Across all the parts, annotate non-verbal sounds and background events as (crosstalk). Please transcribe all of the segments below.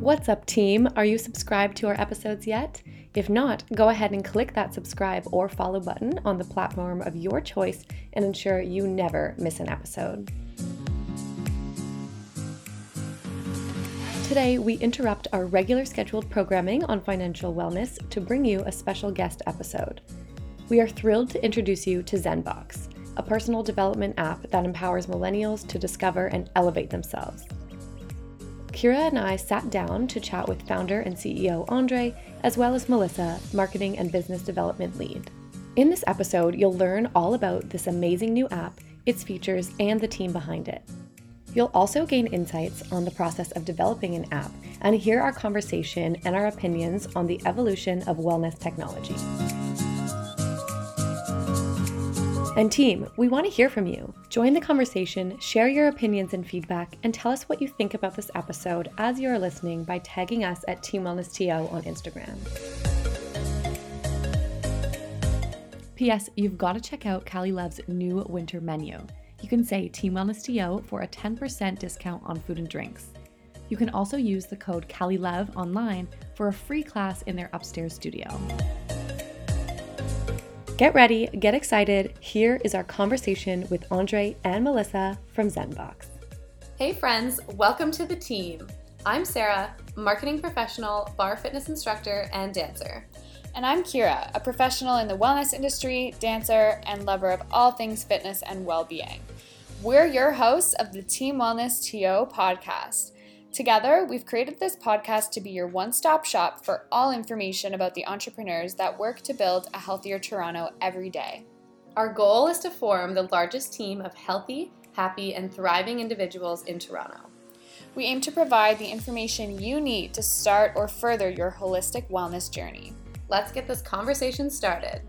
What's up, team? Are you subscribed to our episodes yet? If not, go ahead and click that subscribe or follow button on the platform of your choice and ensure you never miss an episode. Today, we interrupt our regular scheduled programming on financial wellness to bring you a special guest episode. We are thrilled to introduce you to Zenbox, a personal development app that empowers millennials to discover and elevate themselves. Kira and I sat down to chat with founder and CEO Andre, as well as Melissa, marketing and business development lead. In this episode, you'll learn all about this amazing new app, its features, and the team behind it. You'll also gain insights on the process of developing an app and hear our conversation and our opinions on the evolution of wellness technology. And team, we want to hear from you. Join the conversation, share your opinions and feedback, and tell us what you think about this episode as you are listening by tagging us at Team Wellness TO on Instagram. P.S. You've got to check out Calii Love's new winter menu. You can say Team Wellness TO for a 10% discount on food and drinks. You can also use the code Callie Love online for a free class in their upstairs studio. Get ready, get excited. Here is our conversation with Andre and Melissa from Zenbox. Hey, friends, welcome to the team. I'm Sarah, marketing professional, barre fitness instructor, and dancer. And I'm Kira, a professional in the wellness industry, dancer, and lover of all things fitness and well being. We're your hosts of the Team Wellness TO podcast. Together, we've created this podcast to be your one stop shop for all information about the entrepreneurs that work to build a healthier Toronto every day. Our goal is to form the largest team of healthy, happy, and thriving individuals in Toronto. We aim to provide the information you need to start or further your holistic wellness journey. Let's get this conversation started.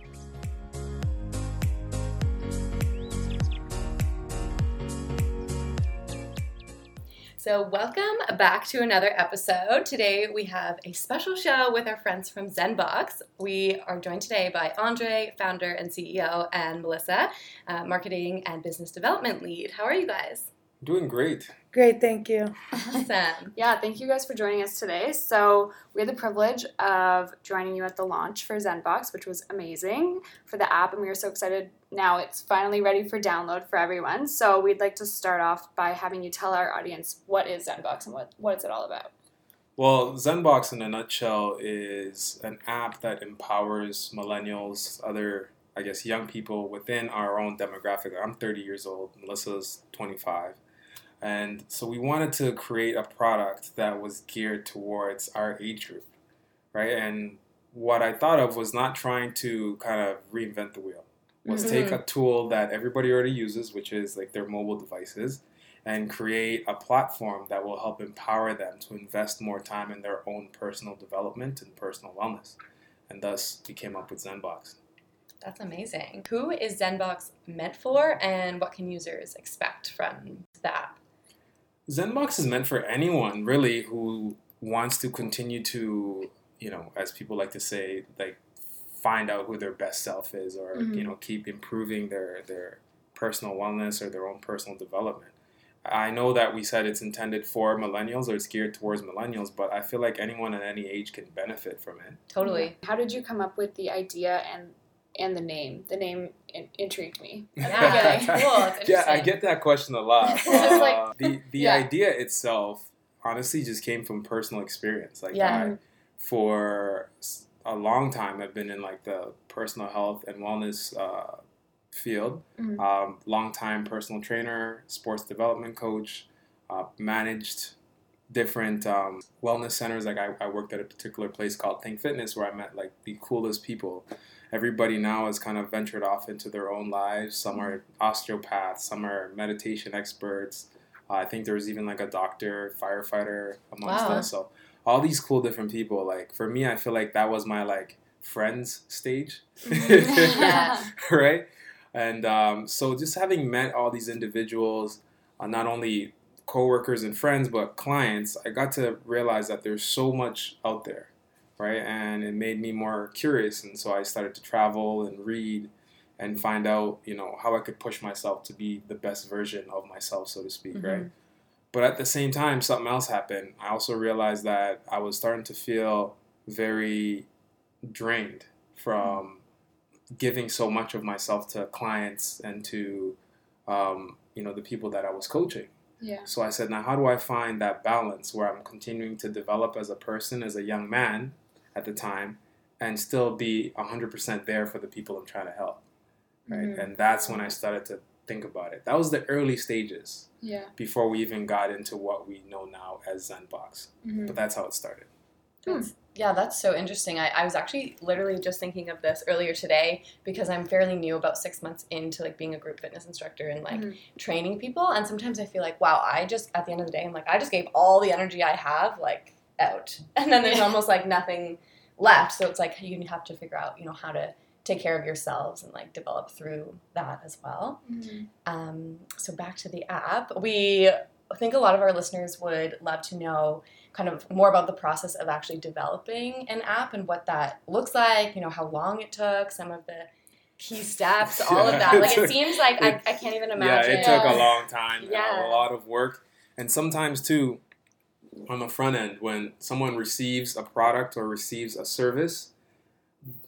So, welcome back to another episode. Today we have a special show with our friends from Zenbox. We are joined today by Andre, founder and CEO, and Melissa, uh, marketing and business development lead. How are you guys? Doing great. Great, thank you. Awesome. (laughs) Yeah, thank you guys for joining us today. So, we had the privilege of joining you at the launch for Zenbox, which was amazing for the app, and we are so excited now it's finally ready for download for everyone. So, we'd like to start off by having you tell our audience what is Zenbox and what, what is it all about? Well, Zenbox in a nutshell is an app that empowers millennials, other, I guess, young people within our own demographic. I'm 30 years old, Melissa's 25. And so we wanted to create a product that was geared towards our age group, right? And what I thought of was not trying to kind of reinvent the wheel. Was Mm-hmm. take a tool that everybody already uses, which is like their mobile devices, and create a platform that will help empower them to invest more time in their own personal development and personal wellness. And thus, we came up with Zenbox. That's amazing. Who is Zenbox meant for, and what can users expect from the app? Zenbox is meant for anyone really who wants to continue to, you know, as people like to say, like find out who their best self is or, Mhm. you know, keep improving their their personal wellness or their own personal development. I know that we said it's intended for millennials or it's geared towards millennials, but I feel like anyone at any age can benefit from it. Totally. How did you come up with the idea and and the name? The name in- intrigued me. Yeah, that's (laughs) cool. Yeah, I (laughs) get that question a lot. (laughs) It's like- Uh, the the Yeah. idea itself honestly just came from personal experience. Like Yeah. I, for s- a long time, I've been in like the personal health and wellness uh, field. Mhm. Um, long time personal trainer, sports development coach, uh, managed different um, wellness centers. Like I, I worked at a particular place called Think Fitness where I met like the coolest people. Everybody now has kind of ventured off into their own lives. Some are osteopaths, some are meditation experts. Uh, I think there was even like a doctor, firefighter amongst Wow. us. So all these cool different people. Like for me, I feel like that was my like friends stage, (laughs) Yeah. right? And um, so just having met all these individuals, uh, not only coworkers and friends, but clients, I got to realize that there's so much out there, right? And it made me more curious, and so I started to travel and read and find out, you know, how I could push myself to be the best version of myself, so to speak, right? But at the same time, something else happened. I also realized that I was starting to feel very drained from giving so much of myself to clients and to um, you know the people that I was coaching. Yeah. So I said, now how do I find that balance where I'm continuing to develop as a person, as a young man at the time, and still be 100% there for the people I'm trying to help, right? Mhm. And that's when I started to think about it. That was the early stages Yeah. before we even got into what we know now as ZenBox. Mhm. But that's how it started. That's, yeah, that's so interesting. I, I was actually literally just thinking of this earlier today because I'm fairly new, about six months into like being a group fitness instructor and like Mhm. training people. And sometimes I feel like, wow, I just at the end of the day, I'm like, I just gave all the energy I have like out, (laughs) and then there's almost like nothing left. So it's like you have to figure out, you know, how to take care of yourselves and like develop through that as well. Mhm. Um, so back to the app, we think a lot of our listeners would love to know kind of more about the process of actually developing an app and what that looks like. You know, how long it took, some of the key steps, all of that. (laughs) Like it it seems like I, it- I can't even imagine. Yeah, it took a long time, and Yeah. a lot of work, and sometimes too, on the front end, when someone receives a product or receives a service,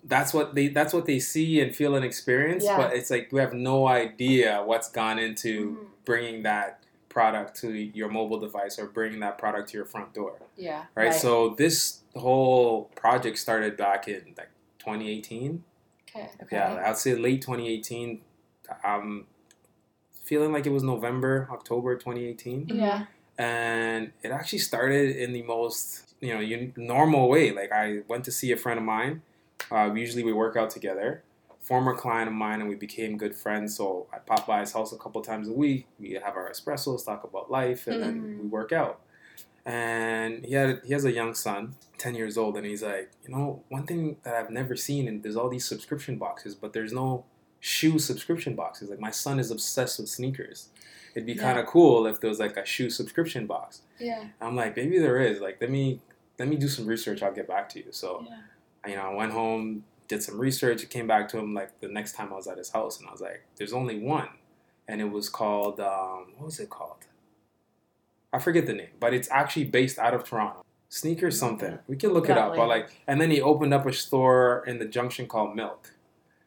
that's what they that's what they see and feel and experience. Yeah. But it's like we have no idea what's gone into Mhm. bringing that product to your mobile device or bringing that product to your front door, Yeah. right? Right. So this whole project started back in like 2018. Okay. Okay. Yeah, I'd say late 2018. I'm feeling like it was November, October 2018, Yeah. and it actually started in the most you know un- normal way. Like I went to see a friend of mine. Uh, usually we work out together. Former client of mine, and we became good friends. So I pop by his house a couple times a week. We have our espressos, talk about life, and then Mhm. we work out. And he had he has a young son, ten years old, and he's like, you know, one thing that I've never seen, and there's all these subscription boxes, but there's no shoe subscription boxes. Like my son is obsessed with sneakers. It'd be Yeah. kind of cool if there was like a shoe subscription box. Yeah. I'm like, maybe there is. Like, let me let me do some research. I'll get back to you. So, Yeah. You know, I went home, did some research. Came back to him like the next time I was at his house, and I was like, there's only one, and it was called um, what was it called? I forget the name, but it's actually based out of Toronto. Sneakers something. We can look it up. But like, and then he opened up a store in the junction called Milk.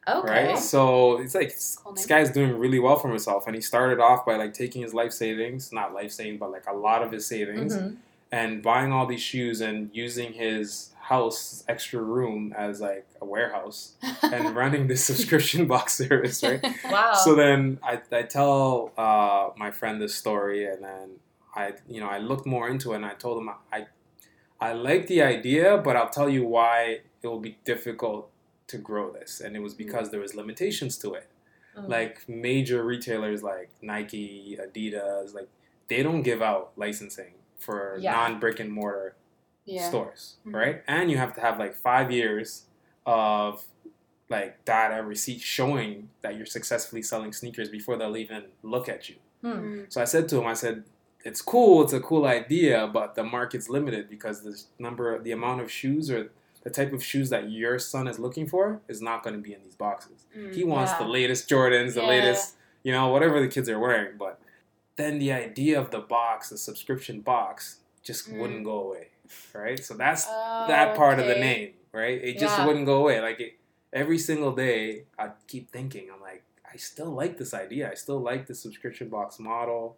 Okay. Right. So it's like Cool this guy's doing really well for himself, and he started off by like taking his life savings, not life saving, but like a lot of his savings, Mhm. and buying all these shoes and using his house extra room as like a warehouse (laughs) and running this subscription (laughs) box service, right? (laughs) Wow. So then I, I tell uh, my friend this story, and then I you know I looked more into it, and I told him I I like the idea, but I'll tell you why it will be difficult to grow this, and it was because there was limitations to it. Mm. Like major retailers like Nike, Adidas, like they don't give out licensing for Yeah. non brick and mortar Yeah. stores, Mhm. right? And you have to have like five years of like data receipts showing that you're successfully selling sneakers before they'll even look at you. Hmm. Mm. So I said to him, I said, it's cool, it's a cool idea, but the market's limited because the number, the amount of shoes or the type of shoes that your son is looking for is not going to be in these boxes. Mm. He wants Yeah. the latest Jordans, the Yeah. latest, you know, whatever the kids are wearing. But then the idea of the box, the subscription box, just Mm. wouldn't go away, right? So that's Oh, that part of the name, right? It just Yeah. wouldn't go away. Like it, every single day, I keep thinking, I'm like, I still like this idea. I still like the subscription box model.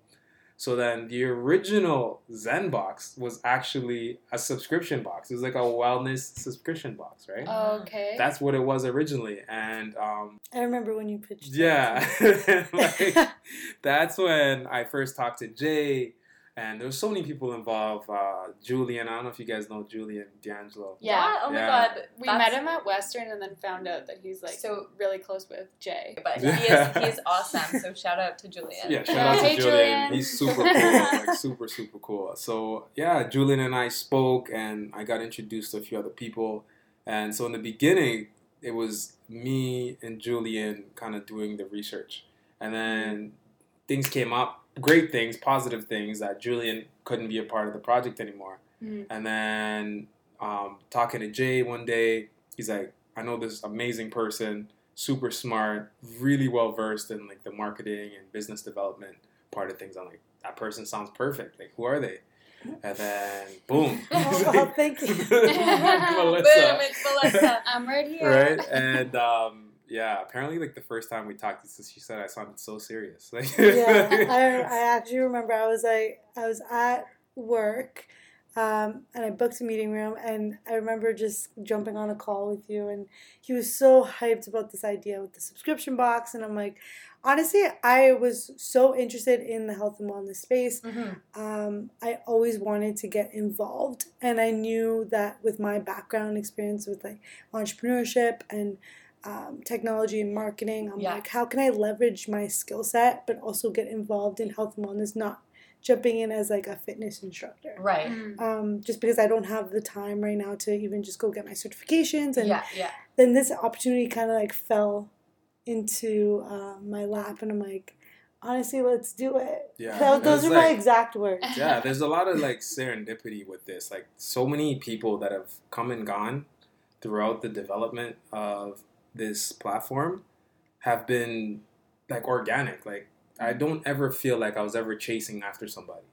So then the original Zen box was actually a subscription box. It was like a wellness subscription box, right? Okay. That's what it was originally, and um, I remember when you pitched. yeah, (laughs) like, (laughs) that's when I first talked to Jay, and there was so many people involved. Uh, Julian, I don't know if you guys know Julian D'Angelo. Yeah. What? Oh my Yeah. god. we That's- met him at Western and then found out that he's like So- really close with Jay. But he is (laughs) he's awesome. So shout out to Julian. Yeah, shout Yeah. out to Hey, Julian. Julian. He's super (laughs) cool, like super super cool. So yeah, Julian and I spoke, and I got introduced to a few other people. And so in the beginning, it was me and Julian kind of doing the research, and then things came up, great things, positive things that Julian couldn't be a part of the project anymore. Mm. And then um, talking to Jay one day, he's like, I know this amazing person, super smart, really well versed in like the marketing and business development part of things. I'm like, that person sounds perfect. Like, who are they? And then, boom. (laughs) Oh, well, thank you. (laughs) Melissa. Boom, it's Melissa. I'm right here. right? And um, yeah, apparently, like the first time we talked, she said I sounded so serious. (laughs) Like, yeah, I, (laughs) I actually remember I was like I was at work, um, and I booked a meeting room, and I remember just jumping on a call with you, and he was so hyped about this idea with the subscription box, and I'm like, honestly, I was so interested in the health and wellness space. Mm-hmm. Um, I always wanted to get involved, and I knew that with my background experience with like entrepreneurship and um, technology and marketing, I'm Yeah. like, how can I leverage my skill set, but also get involved in health and wellness, not jumping in as like a fitness instructor. Right. Mm. Um, just because I don't have the time right now to even just go get my certifications, and Yeah, yeah. then this opportunity kind of like fell into uh, my lap, and I'm like, honestly, let's do it. Yeah. That- those It's are my exact words. (laughs) yeah, there's a lot of like serendipity with this. Like so many people that have come and gone throughout the development of this platform have been like organic. Like I don't ever feel like I was ever chasing after somebody.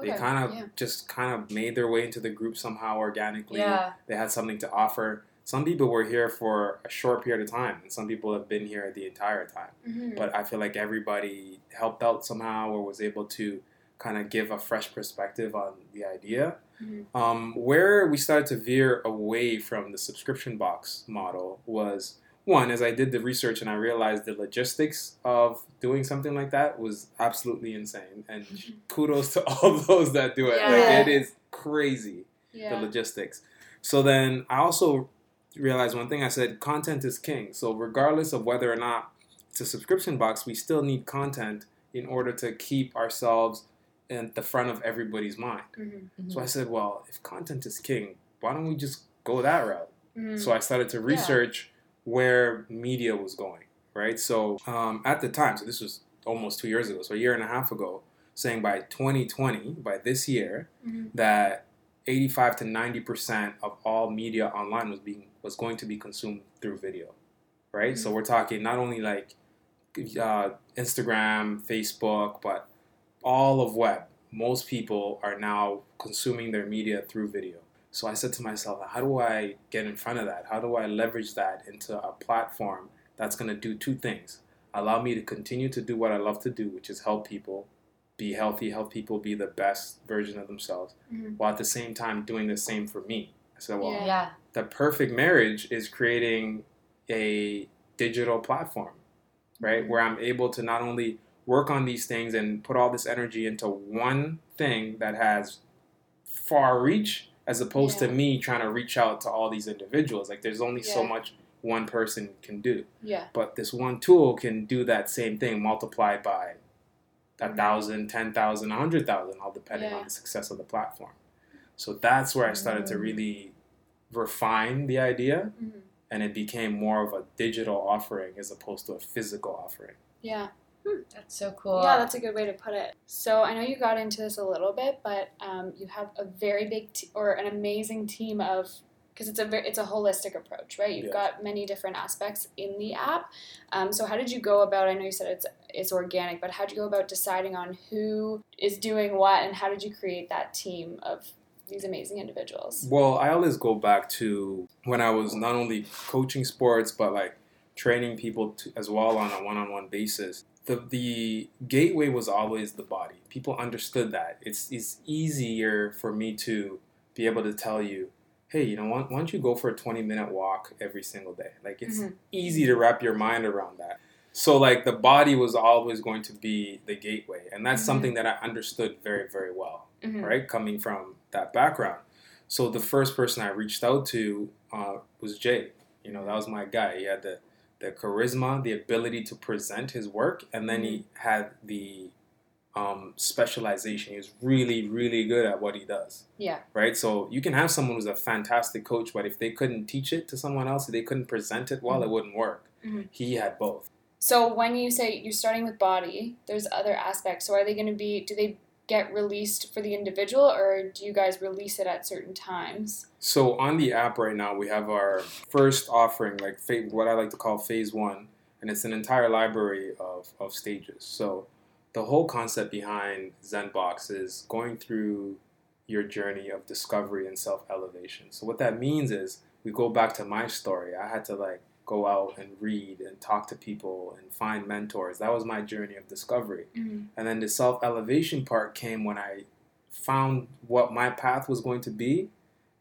They kind of yeah. just kind of made their way into the group somehow organically. Yeah. They had something to offer. Some people were here for a short period of time, and some people have been here the entire time Mhm. but I feel like everybody helped out somehow or was able to kind of give a fresh perspective on the idea. Mhm. Um, where we started to veer away from the subscription box model was one, as I did the research and I realized the logistics of doing something like that was absolutely insane. And kudos to (laughs) all those that do it. Yeah. Like, it is crazy the logistics. So then I also realized one thing I said content is king. So regardless of whether or not it's a subscription box, we still need content in order to keep ourselves in the front of everybody's mind. Mhm. So I said, well, if content is king, why don't we just go that route? Mhm. So I started to research where media was going, right? So um, at the time, so this was almost two years ago, so a year and a half ago, saying by 2020, by this year, Mhm. that 85 to 90 percent of all media online was being was going to be consumed through video, right? So we're talking not only like uh, Instagram, Facebook, but all of web. Most people are now consuming their media through video. So I said to myself, how do I get in front of that? How do I leverage that into a platform that's going to do two things? Allow me to continue to do what I love to do, which is help people be healthy, help people be the best version of themselves, Mhm. while at the same time doing the same for me. I said, well, Yeah. Yeah. the perfect marriage is creating a digital platform, right? Where I'm able to not only work on these things and put all this energy into one thing that has far reach as opposed to me trying to reach out to all these individuals. Like there's only so much one person can do. Yeah. But this one tool can do that same thing multiplied by a Mhm. thousand, ten thousand, a hundred thousand, all depending Yeah. on the success of the platform. So that's where I started to Mm. really refine the idea Mhm. and it became more of a digital offering as opposed to a physical offering. Yeah. That's so cool. Yeah, that's a good way to put it. So I know you got into this a little bit, but um, you have a very big t- or an amazing team of because it's a ve- it's a holistic approach, right? You've Yes. got many different aspects in the app. Um, so how did you go about? I know you said it's it's organic, but how did you go about deciding on who is doing what, and how did you create that team of these amazing individuals? Well, I always go back to when I was not only coaching sports but like training people to, as well on a one-on-one basis. The the gateway was always the body. People understood that. It's it's easier for me to be able to tell you, hey, you know, why, why don't you go for a 20 minute walk every single day? Like it's Mhm. easy to wrap your mind around that. So like the body was always going to be the gateway, and that's Mhm. something that I understood very very well Mhm. right? Coming from that background. So the first person I reached out to uh, was Jay. You know, that was my guy. He had the the charisma, the ability to present his work, and then he had the um, specialization. He's really, really good at what he does. Yeah. Right. So you can have someone who's a fantastic coach, but if they couldn't teach it to someone else, if they couldn't present it well, it wouldn't work. Mhm. He had both. So when you say you're starting with body, there's other aspects. So are they going to be? Do they get released for the individual, or do you guys release it at certain times? So on the app right now, we have our first offering, like what I like to call phase one, and it's an entire library of, of stages. So the whole concept behind ZenBox is going through your journey of discovery and self elevation. So what that means is we go back to my story. I had to like go out and read and talk to people and find mentors. That was my journey of discovery. Mhm. And then the self elevation part came when I found what my path was going to be.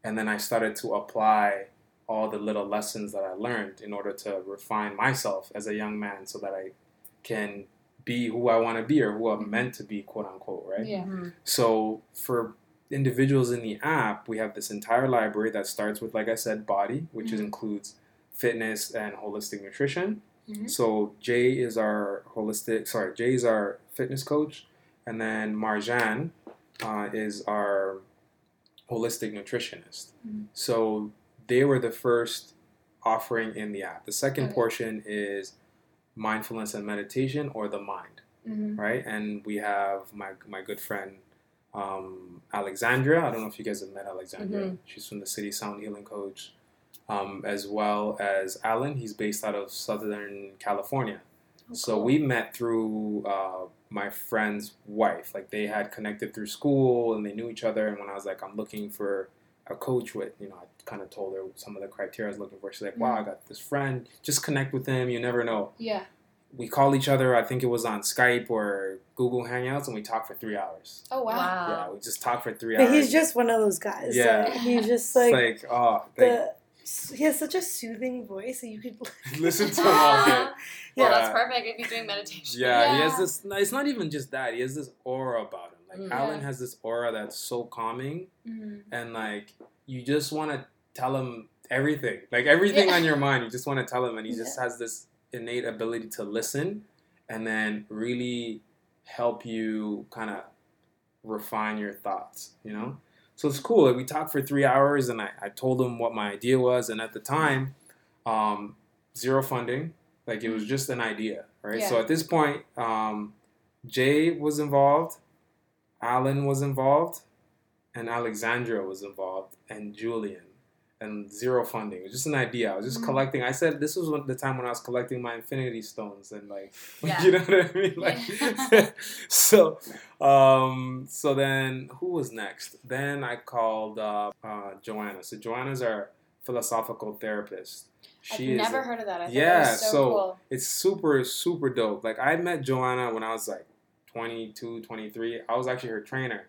And then I started to apply all the little lessons that I learned in order to refine myself as a young man so that I can be who I want to be or who I'm meant to be, quote unquote, right? Yeah. Mhm. So for individuals in the app, we have this entire library that starts with, like I said, body, which is, Mhm. includes fitness and holistic nutrition. Mhm. So Jay is our holistic, sorry, Jay is our fitness coach, and then Marjan uh, is our holistic nutritionist. Mhm. So they were the first offering in the app. The second Okay. portion is mindfulness and meditation or the mind Mhm. right? And we have my my good friend um, Alexandria. I don't know if you guys have met Alexandria. Mhm. She's from the City Sound Healing Coach, um, as well as Alan. He's based out of Southern California. So cool. we met through uh, my friend's wife. Like they had connected through school and they knew each other. And when I was like, I'm looking for a coach with, you know, I kind of told her some of the criteria I was looking for. She's like, wow, I got this friend. Just connect with him. You never know Yeah. we call each other. I think it was on Skype or Google Hangouts, and we talked for three hours. Oh wow. Yeah, we just talked for three But hours. he's just one of those guys. Yeah. Like, he's just It's like, like, oh, like, the. He has such a soothing voice that you could. (laughs) listen to him all day. Well, (laughs) Yeah. that's perfect if you're doing meditation. Yeah, he has this. It's not even just that. He has this aura about him. Like Mm. Alan has this aura that's so calming, Mhm. and like you just want to tell him everything, like everything Yeah. on your mind. You just want to tell him, and he just has this innate ability to listen, and then really help you kind of refine your thoughts. You know, so it's cool. We talked for three hours, and I, I told him what my idea was, and at the time, um, zero funding. Like it was just an idea, right? So at this point, um, Jay was involved, Alan was involved, and Alexandra was involved, and Julian, and zero funding. It was just an idea. I was just Mhm. collecting. I said this was the time when I was collecting my Infinity Stones, and like, (laughs) Yeah. you know what I mean? Like, (laughs) (laughs) so, um, so then who was next? Then I called uh, uh, Joanna. So Joanna's our philosophical therapist. I've She never a- heard of that. I thought Yeah, that so, so- cool. it's super super dope like i met joanna when i was like 22 23 i was actually her trainer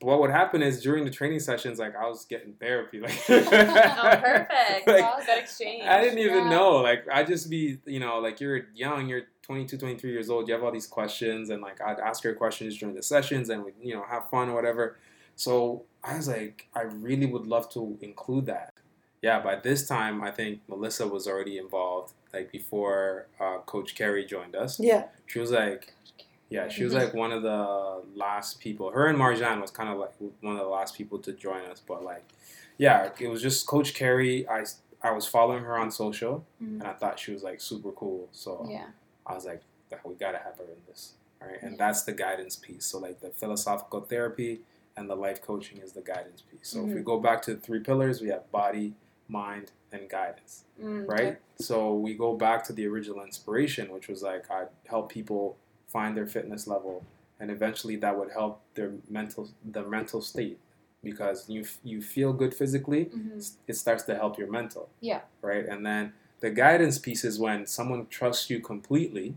what would happen is during the training sessions like i was getting therapy like (laughs) Oh, perfect. Like, (laughs) Wow, good exchange. i didn't even Yeah. know like i just be you know like you're young you're 22 23 years old you have all these questions and like i'd ask her questions during the sessions and we you know have fun or whatever so i was like i really would love to include that yeah by this time i think melissa was already involved like before uh, coach kerry joined us Yeah. she was like yeah she was like one of the last people her and marjan was kind of like one of the last people to join us but like yeah it was just coach kerry i i was following her on social Mhm. and i thought she was like super cool so Yeah. I was like, we gotta have her in this, all right? And Yeah. that's the guidance piece. So like the philosophical therapy and the life coaching is the guidance piece. So if we Mhm. go back to the three pillars, we have body, mind, and guidance, Mm, right? So we go back to the original inspiration, which was like I help people find their fitness level, and eventually that would help their mental their mental state because you f- you feel good physically, Mhm. it starts to help your mental. Yeah. Right. And then the guidance piece is when someone trusts you completely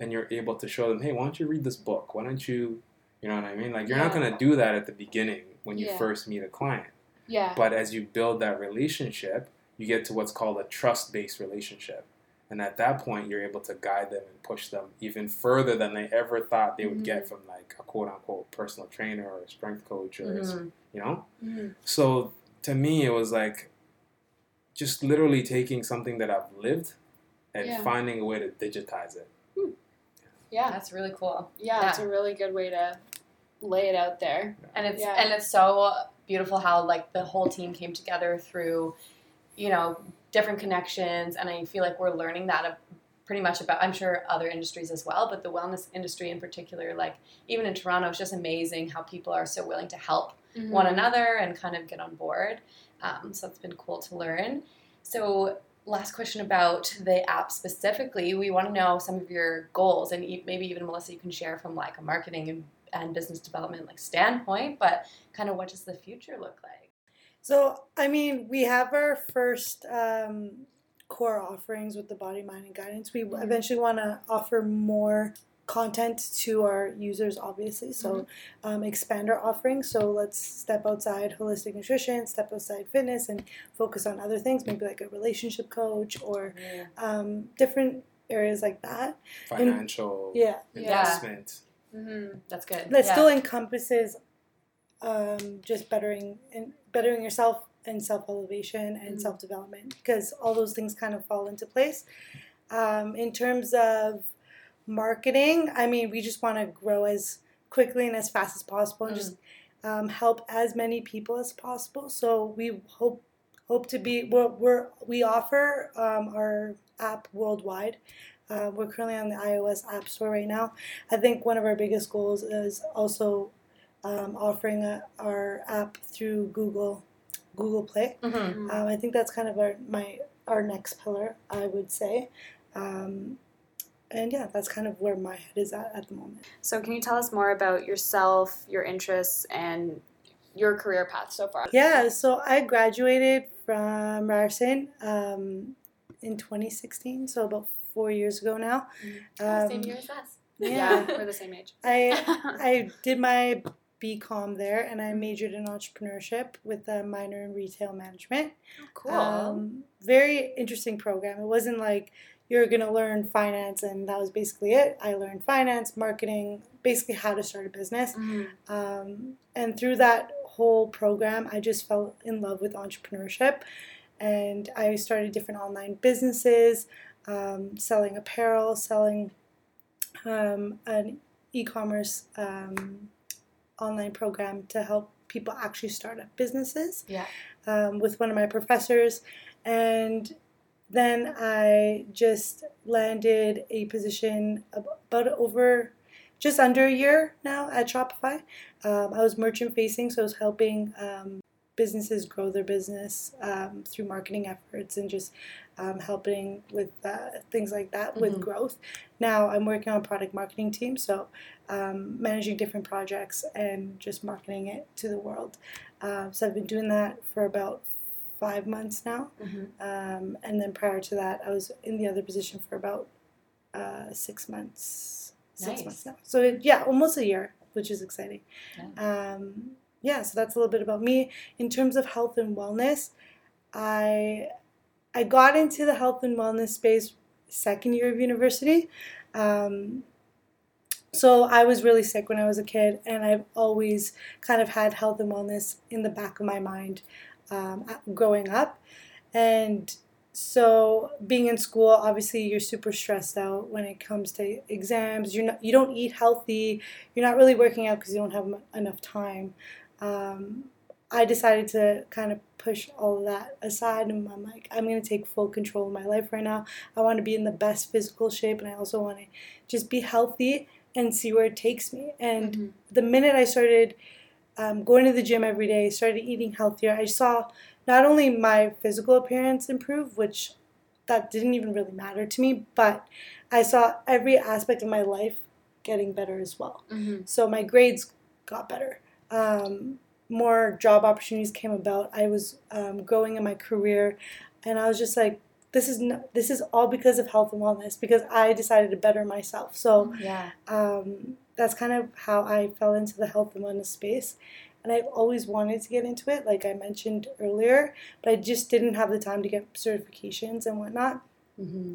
and you're able to show them, hey, why don't you read this book? Why don't you, you know what I mean? Like, you're not going to do that at the beginning when you Yeah. first meet a client. Yeah. But as you build that relationship, you get to what's called a trust based relationship. And at that point, you're able to guide them and push them even further than they ever thought they would get Mhm. from like a quote unquote personal trainer or a strength coach or, Mhm. you know? Mhm. So to me, it was like just literally taking something that I've lived and Yeah. finding a way to digitize it. Yeah. That's really cool. Yeah. It's a really good way to lay it out there. and it's Yeah. and it's so beautiful how like the whole team came together through you know different connections and i feel like we're learning that pretty much about i'm sure other industries as well but the wellness industry in particular like even in toronto it's just amazing how people are so willing to help one Mhm. another and kind of get on board um, so it's been cool to learn so last question about the app specifically. We want to know some of your goals, and maybe even Melissa, you can share from like a marketing and, and business development like standpoint. But kind of what does the future look like? So, I mean, we have our first um, core offerings with the body, mind, and guidance. We Mhm. eventually want to offer more content to our users, obviously. So, um, expand our offerings. So, let's step outside holistic nutrition, step outside fitness, and focus on other things, maybe like a relationship coach or um, different areas like that. Financial Yeah. investment. Mm-hmm. That's good. that Yeah. still encompasses um, just bettering and bettering yourself and self elevation and Mhm. self development because all those things kind of fall into place. Um, in terms of marketing, I mean, we just want to grow as quickly and as fast as possible and just um, help as many people as possible. So we hope hope to be we're, we're we offer um, our app worldwide. Uh, we're currently on the iOS App Store right now. I think one of our biggest goals is also um, offering a, our app through Google Google Play. Mhm. Um, I think that's kind of our my our next pillar, I would say. Um, and yeah, that's kind of where my head is at at the moment. So, can you tell us more about yourself, your interests, and your career path so far? Yeah, so I graduated from Ryerson um, in 2016, so about four years ago now. Um, Same year as us. Yeah, Yeah, we're the same age. I (laughs) I did my BCom there, and I majored in entrepreneurship with a minor in retail management. cool. Um, very interesting program. It wasn't like you're gonna learn finance and that was basically it. I learned finance, marketing, basically how to start a business. Mhm. Um, and through that whole program, I just fell in love with entrepreneurship, and I started different online businesses, um, selling apparel, selling um, an e-commerce um, online program to help people actually start up businesses Yeah. um, with one of my professors. And then I just landed a position about over just under a year now at Shopify. Um, I was merchant facing, so I was helping um, businesses grow their business um, through marketing efforts and just um, helping with uh, things like that with Mhm. growth. Now I'm working on a product marketing team, so um, managing different projects and just marketing it to the world. Um, so I've been doing that for about five months now. Mhm. Um, and then prior to that, I was in the other position for about uh, six months. Six Nice. months now. So it, yeah, almost a year, which is exciting. Um, yeah, so that's a little bit about me. In terms of health and wellness, I I got into the health and wellness space second year of university. Um, so I was really sick when I was a kid, and I've always kind of had health and wellness in the back of my mind um, growing up. And so being in school, obviously you're super stressed out when it comes to exams. You're not, you don't eat healthy. You're not really working out because you don't have enough time. Um, I decided to kind of push all of that aside, and I'm like, I'm gonna take full control of my life right now. I want to be in the best physical shape, and I also want to just be healthy and see where it takes me. And Mhm. the minute I started um, going to the gym every day, started eating healthier, I saw not only my physical appearance improve, which that didn't even really matter to me, but I saw every aspect of my life getting better as well. Mhm. So my grades got better. Um, more job opportunities came about. I was um, growing in my career, and I was just like, this is no, this is all because of health and wellness because I decided to better myself. So Yeah. um, that's kind of how I fell into the health and wellness space. And I've always wanted to get into it, like I mentioned earlier, but I just didn't have the time to get certifications and whatnot. hmm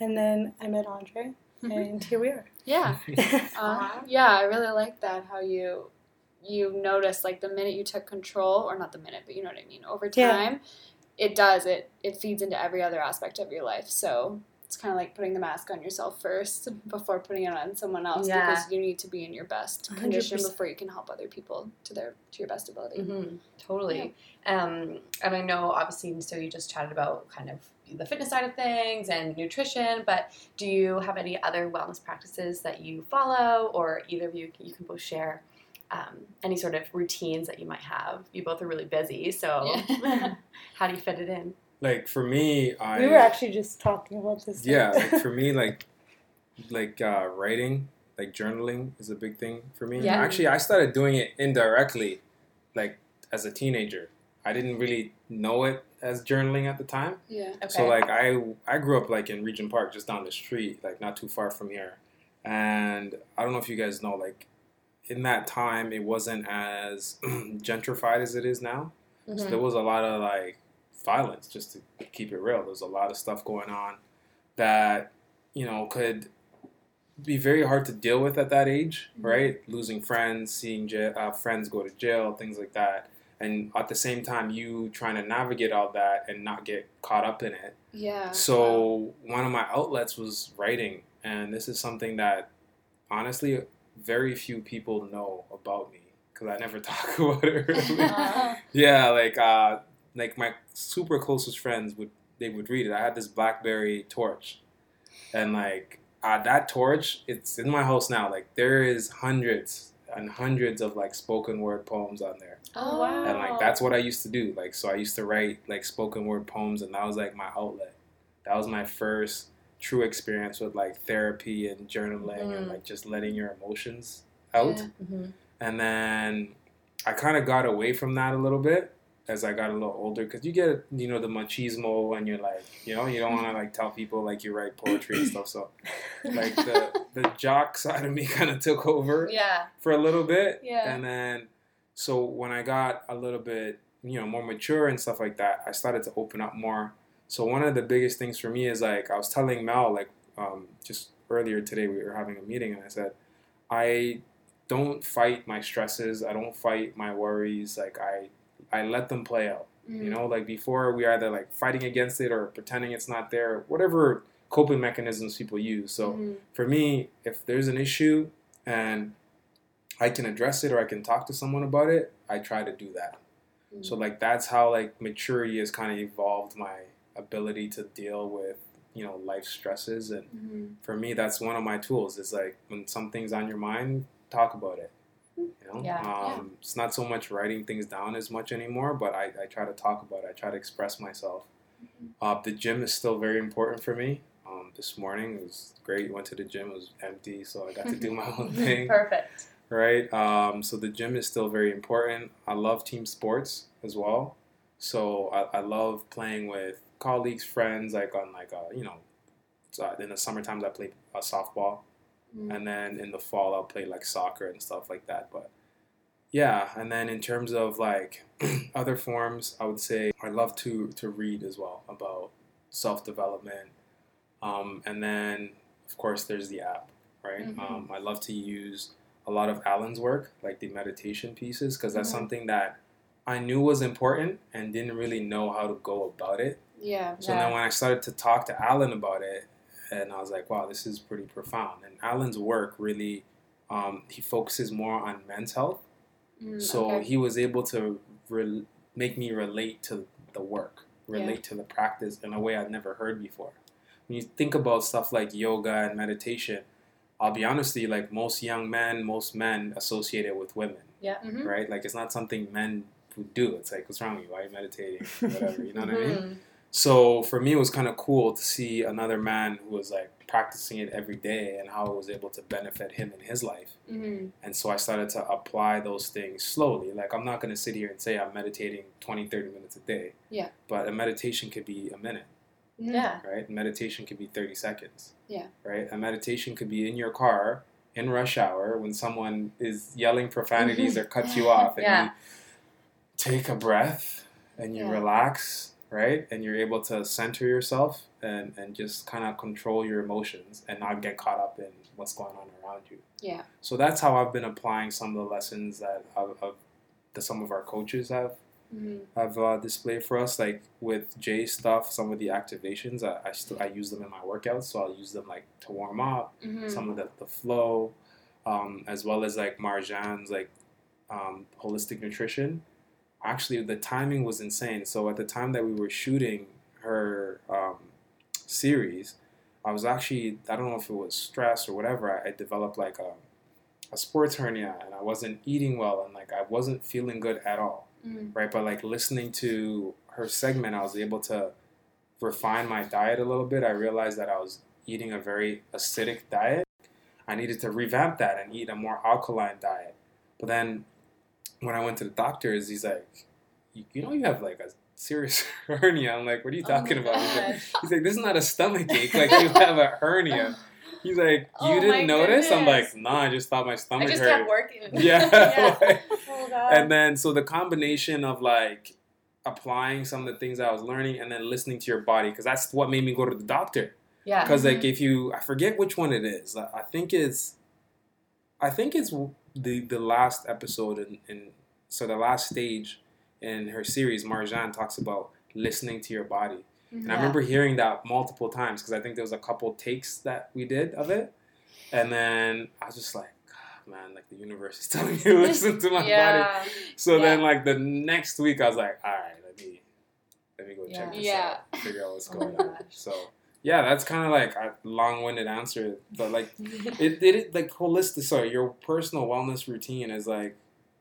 And then I met Andre, and here we are. Yeah. Uh-huh. (laughs) Uh, yeah, I really like that how you you notice like the minute you took control or not the minute, but you know what I mean, over Yeah. time it does it it feeds into every other aspect of your life. So it's kind of like putting the mask on yourself first before putting it on someone else Yeah. because you need to be in your best condition 100%. before you can help other people to their to your best ability. hmm Totally. Um, and I know, obviously, so you just chatted about kind of the fitness side of things and nutrition, but do you have any other wellness practices that you follow, or either of you, you can both share um, any sort of routines that you might have? You both are really busy, so Yeah. (laughs) how do you fit it in? like for me, I we were actually just talking about this. yeah, like for me, (laughs) like like uh, writing, like journaling is a big thing for me. Yeah. Actually, I started doing it indirectly, like as a teenager. I didn't really know it as journaling at the time. Yeah. Okay. So like I I grew up like in Regent Park, just down the street, like not too far from here. And I don't know if you guys know, like in that time, it wasn't as (clears throat) gentrified as it is now. So Mhm. there was a lot of like violence, just to keep it real. There was a lot of stuff going on that you know could be very hard to deal with at that age, Mm-hmm. right? Losing friends, seeing ja- uh, friends go to jail, things like that. And at the same time, you trying to navigate all that and not get caught up in it. Yeah. So one of my outlets was writing, and this is something that honestly very few people know about me because I never (laughs) talk about it. Really. Uh, yeah, like uh, like my super closest friends would they would read it. I had this BlackBerry torch, and like uh, that torch, it's in my house now. Like there is hundreds and hundreds of like spoken word poems on there oh wow. and like that's what I used to do. Like so, I used to write like spoken word poems, and that was like my outlet. That was my first true experience with like therapy and journaling and Mhm. like just letting your emotions out. Yeah. Mhm. And then I kind of got away from that a little bit as I got a little older because you get you know the machismo and you're like you know you don't want to like tell people like you write poetry and stuff. So like the (laughs) the jock side of me (laughs) kind of took over Yeah. for a little bit. Yeah. And then, so when I got a little bit, you know, more mature and stuff like that, I started to open up more. So one of the biggest things for me is like I was telling Mel like um, just earlier today we were having a meeting and I said I don't fight my stresses. I don't fight my worries. Like I I let them play out. Mm. You know, like before we either like fighting against it or pretending it's not there, whatever coping mechanisms people use. So Mhm. for me, if there's an issue and I can address it or I can talk to someone about it, I try to do that. So like that's how like maturity has kind of evolved my ability to deal with you know life stresses and Mhm. for me that's one of my tools is like when something's on your mind talk about it you know Yeah. um, it's not so much writing things down as much anymore but I, I try to talk about it i try to express myself uh, the gym is still very important for me um, this morning it was great went to the gym it was empty so i got to do my own (laughs) thing Perfect. right? Um, so the gym is still very important. I love team sports as well. So I, I love playing with colleagues, friends, like on like uh, you know, so in the summer times I play uh, softball, Mm. and then in the fall I'll play like soccer and stuff like that. But yeah, and then in terms of like (clears throat) other forms, I would say I love to to read as well about self development, um, and then of course there's the app, right? Mhm. Um, I love to use a lot of Alan's work, like the meditation pieces, because that's Mhm. something that I knew was important and didn't really know how to go about it. Yeah. So Yeah. then when I started to talk to Alan about it, and I was like, wow, this is pretty profound. And Alan's work really, um, he focuses more on men's health. Mm, So okay. he was able to re- make me relate to the work, relate to the practice in a way I'd never heard before. When you think about stuff like yoga and meditation, I'll be honest with you, like most young men, most men associate it with women, Mhm. right? Like it's not something men would do. It's like, what's wrong with you? Why are you meditating? (laughs) Whatever, you know what I mean? So for me, it was kind of cool to see another man who was like practicing it every day and how it was able to benefit him in his life. Mhm. And so I started to apply those things slowly. Like I'm not going to sit here and say I'm meditating 20, 30 minutes a day. Yeah. But a meditation could be a minute, Mhm. Yeah. right? Meditation could be 30 seconds. Yeah. Right? A meditation could be in your car in rush hour when someone is yelling profanities or cuts you off and Yeah. you take a breath and you Yeah. relax, right? And you're able to center yourself and, and just kind of control your emotions and not get caught up in what's going on around you. Yeah. So that's how I've been applying some of the lessons that I've, I've, that some of our coaches have Mhm. have uh, displayed for us. Like with Jay stuff, some of the activations I I, still, I use them in my workouts. So I'll use them like to warm up, Mhm. some of the, the flow, um, as well as like Marjan's like um, holistic nutrition. Actually, the timing was insane. So at the time that we were shooting her um, series, I was actually I don't know if it was stress or whatever. I, I developed like a a sports hernia and I wasn't eating well and like I wasn't feeling good at all Mhm. right? But like listening to her segment, I was able to refine my diet a little bit, I realized that I was eating a very acidic diet. I needed to revamp that and eat a more alkaline diet. But then when I went to the doctors, he's like, you, you know, you have like a serious (laughs) hernia. I'm like, what are you Oh talking about? He's like, he's like, this is not a stomach ache. Like, you have a hernia. He's like, (laughs) you Oh didn't notice? I'm like, nah, I just thought my stomach I just hurt. kept working. (laughs) Yeah. yeah. like- Oh and then so the combination of like applying some of the things I was learning and then listening to your body because that's what made me go to the doctor. Yeah. Because like mm-hmm. if you, I forget which one it is. I think it's, I think it's the the last episode in, in so the last stage in her series. Marjan talks about listening to your body, and I remember hearing that multiple times because I think there was a couple takes that we did of it, and then I was just like. "God, Man, like the universe is (laughs) telling me to listen to my body. yeah. So then, like the next week, I was like, all right, let me let me go check this Yeah. out, figure out what's (laughs) Oh going on. So yeah, that's kind of like a long-winded answer, but like (laughs) it did it like holistic. So your personal wellness routine is like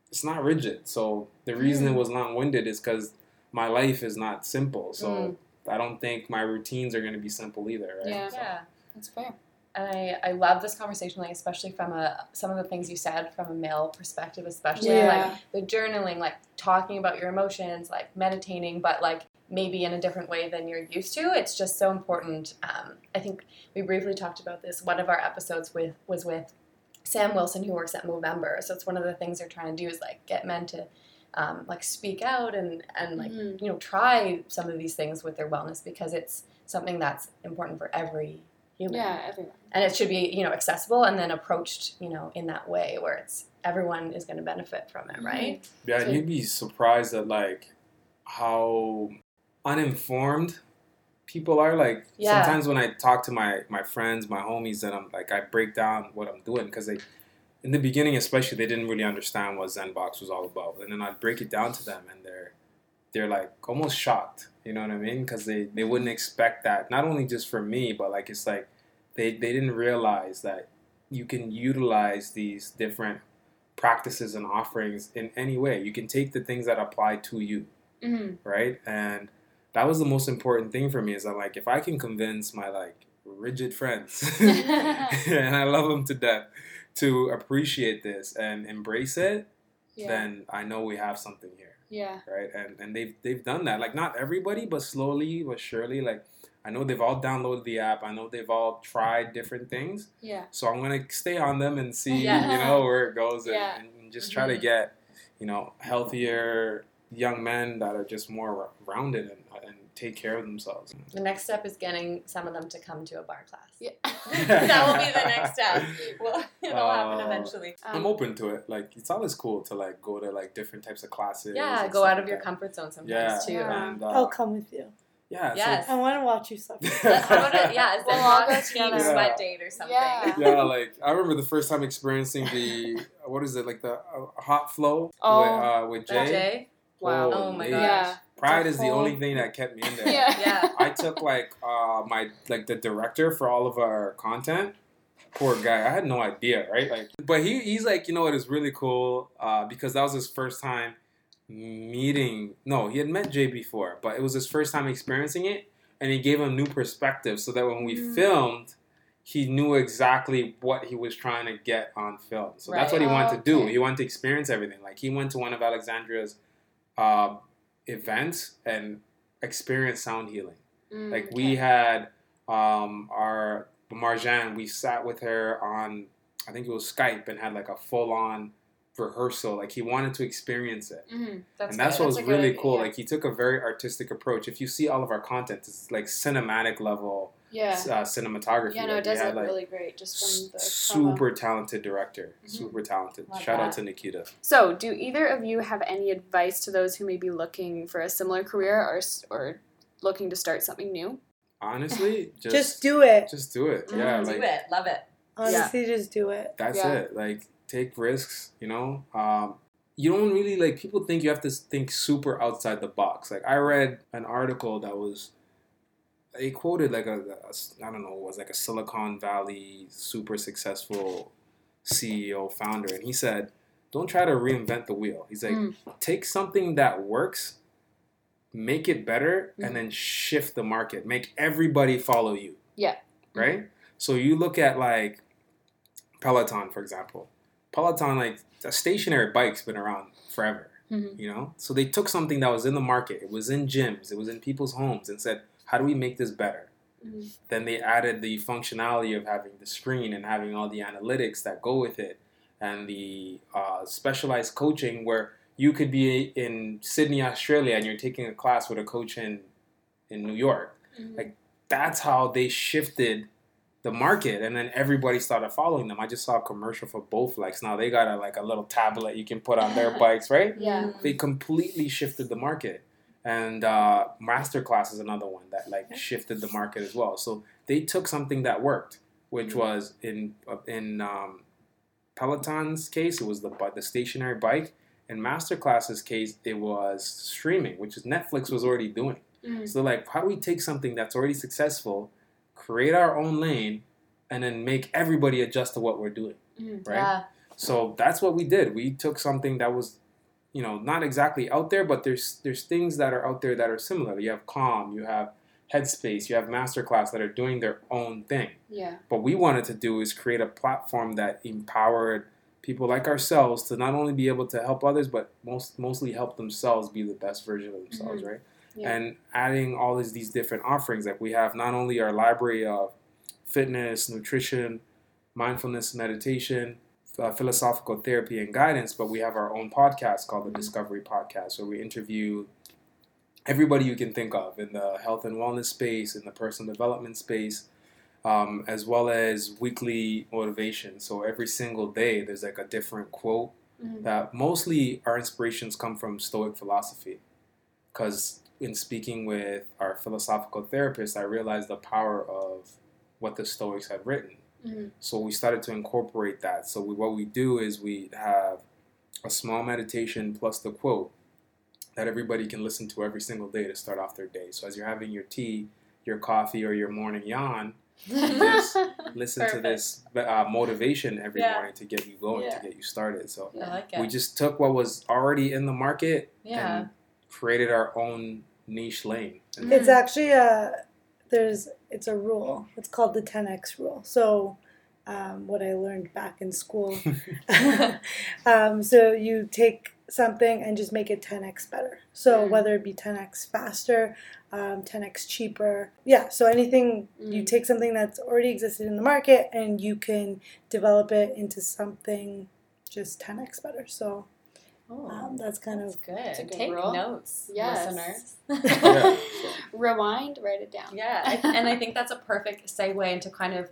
it's not rigid. So the reason it was long-winded is because my life is not simple. So Mm. I don't think my routines are going to be simple either, right? Yeah. Yeah. That's fair. And I, I love this conversation, like especially from a some of the things you said from a male perspective, especially Yeah. like the journaling, like talking about your emotions, like meditating, but like maybe in a different way than you're used to. It's just so important. Um, I think we briefly talked about this. One of our episodes with was with Sam Wilson, who works at Movember. So it's one of the things they're trying to do is like get men to um, like speak out and and like Mhm. you know try some of these things with their wellness because it's something that's important for every human Yeah, everyone. and it should be you know accessible and then approached you know in that way where it's everyone is going to benefit from it right Yeah, and So- you'd be surprised at like how uninformed people are. Like Yeah. sometimes when I talk to my my friends, my homies, and I'm like I break down what I'm doing because they, in the beginning especially, they didn't really understand what ZenBox was all about, and then I'd break it down to them, and they're they're like almost shocked. You know what I mean? Because they they wouldn't expect that. Not only just for me, but like it's like they they didn't realize that you can utilize these different practices and offerings in any way. You can take the things that apply to you, Mm-hmm. right? And that was the most important thing for me is that like if I can convince my like rigid friends (laughs) (laughs) and I love them to death to appreciate this and embrace it, Yeah. then I know we have something here, yeah. right? And and they've they've done that. Like not everybody, but slowly but surely. Like I know they've all downloaded the app. I know they've all tried different things. Yeah. So I'm gonna stay on them and see, Yeah. you know, where it goes, and, Yeah. and just try to Mhm. get, you know, healthier young men that are just more rounded and, and take care of themselves. the next step is getting some of them to come to a barre class Yeah. (laughs) that will be the next step well (laughs) it'll happen Uh, eventually I'm open to it. Like it's always cool to like go to like different types of classes. yeah go out of like your that. comfort zone sometimes Yeah, too Yeah. and uh, I'll come with you. yeah, so- I want to watch you suffer. To (laughs) yeah it's We'll the all rock go team together. sweat date or something Yeah. yeah, like I remember the first time experiencing the what is it like the uh, hot flow Oh. with, uh, with Jay. Jay? Wow oh my gosh Yeah. Pride is the only thing that kept me in there. Yeah. (laughs) yeah I took like uh my like the director for all of our content. Poor guy, I had no idea, right? Like, but he he's like, you know what is really cool uh, because that was his first time meeting. No, he had met Jay before, but it was his first time experiencing it, and he gave him new perspective so that when we Mm. filmed, he knew exactly what he was trying to get on film. So that's what he wanted Oh, to do. He wanted to experience everything. Like he went to one of Alexandria's uh, events and experience sound healing. Mm, Like okay. we had um, our Marjan, we sat with her on, I think it was Skype, and had like a full on rehearsal. Like he wanted to experience it, Mhm. that's and that's good. what was That's good really idea, cool. yeah. Like he took a very artistic approach. If you see all of our content, it's like cinematic level Yeah. uh, cinematography. Yeah, no, Like, it does we had, look like, really great just from the s- promo. super talented director, Mhm. super talented. Love Shout out to Nikita. So, do either of you have any advice to those who may be looking for a similar career or or looking to start something new? Honestly, (laughs) just Just do it. just do it. Mhm. Yeah, do like it love it Honestly, just do it. that's Yeah. it like take risks you know um, you don't really like people think you have to think super outside the box like i read an article that was they quoted like a, a i don't know it was like a silicon valley super successful ceo founder and he said don't try to reinvent the wheel he's like Mm. take something that works make it better and then shift the market, make everybody follow you. Yeah. Right? So you look at like Peloton, for example. Peloton, like a stationary bike's been around forever, Mhm. you know? So they took something that was in the market, it was in gyms, it was in people's homes, and said, how do we make this better? Mhm. Then they added the functionality of having the screen and having all the analytics that go with it, and the uh, specialized coaching where you could be in Sydney, Australia, and you're taking a class with a coach in in New York. Mhm. Like that's how they shifted the market, and then everybody started following them. I just saw a commercial for Bowflex. Now they got a, like a little tablet you can put on their (laughs) bikes, right? Yeah. They completely shifted the market, and uh, Masterclass is another one that like shifted the market as well. So they took something that worked, which Mhm. was in uh, in um, Peloton's case, it was the the stationary bike. In Masterclass's case, it was streaming, which is Netflix was already doing. Mhm. So like, how do we take something that's already successful, create our own lane, and then make everybody adjust to what we're doing, Mhm. right? Yeah. So that's what we did. We took something that was, you know, not exactly out there, but there's there's things that are out there that are similar. You have Calm, you have Headspace, you have Masterclass that are doing their own thing. Yeah. What we wanted to do is create a platform that empowered people like ourselves to not only be able to help others, but most mostly help themselves be the best version of themselves, mm-hmm. right? Yeah. And adding all these these different offerings, like we have not only our library of fitness, nutrition, mindfulness, meditation, uh, philosophical therapy, and guidance, but we have our own podcast called the Discovery Podcast, where we interview everybody you can think of in the health and wellness space, in the personal development space, um, as well as weekly motivation. So every single day, there's like a different quote Mhm. that mostly our inspirations come from Stoic philosophy. Because in speaking with our philosophical therapist, I realized the power of what the Stoics had written. Mhm. So we started to incorporate that. So we, what we do is we have a small meditation plus the quote that everybody can listen to every single day to start off their day. So as you're having your tea, your coffee, or your morning yawn, (laughs) Just listen to this uh, motivation every Yeah. morning to get you going, Yeah. to get you started. So I like we just took what was already in the market yeah. and created our own niche lane. It's actually a there's it's a rule. It's called the 10x rule. So um, what I learned back in school. (laughs) (laughs) um, so you take something and just make it 10x better. So Mm. whether it be 10x faster, um, 10x cheaper, yeah. So anything you Mm. take something that's already existed in the market and you can develop it into something just 10x better. So Oh, um, that's kind that's of good. That's a good Take rule. notes, Yes. listeners. Yeah. (laughs) (laughs) Rewind, write it down. Yeah, and I think that's a perfect segue into kind of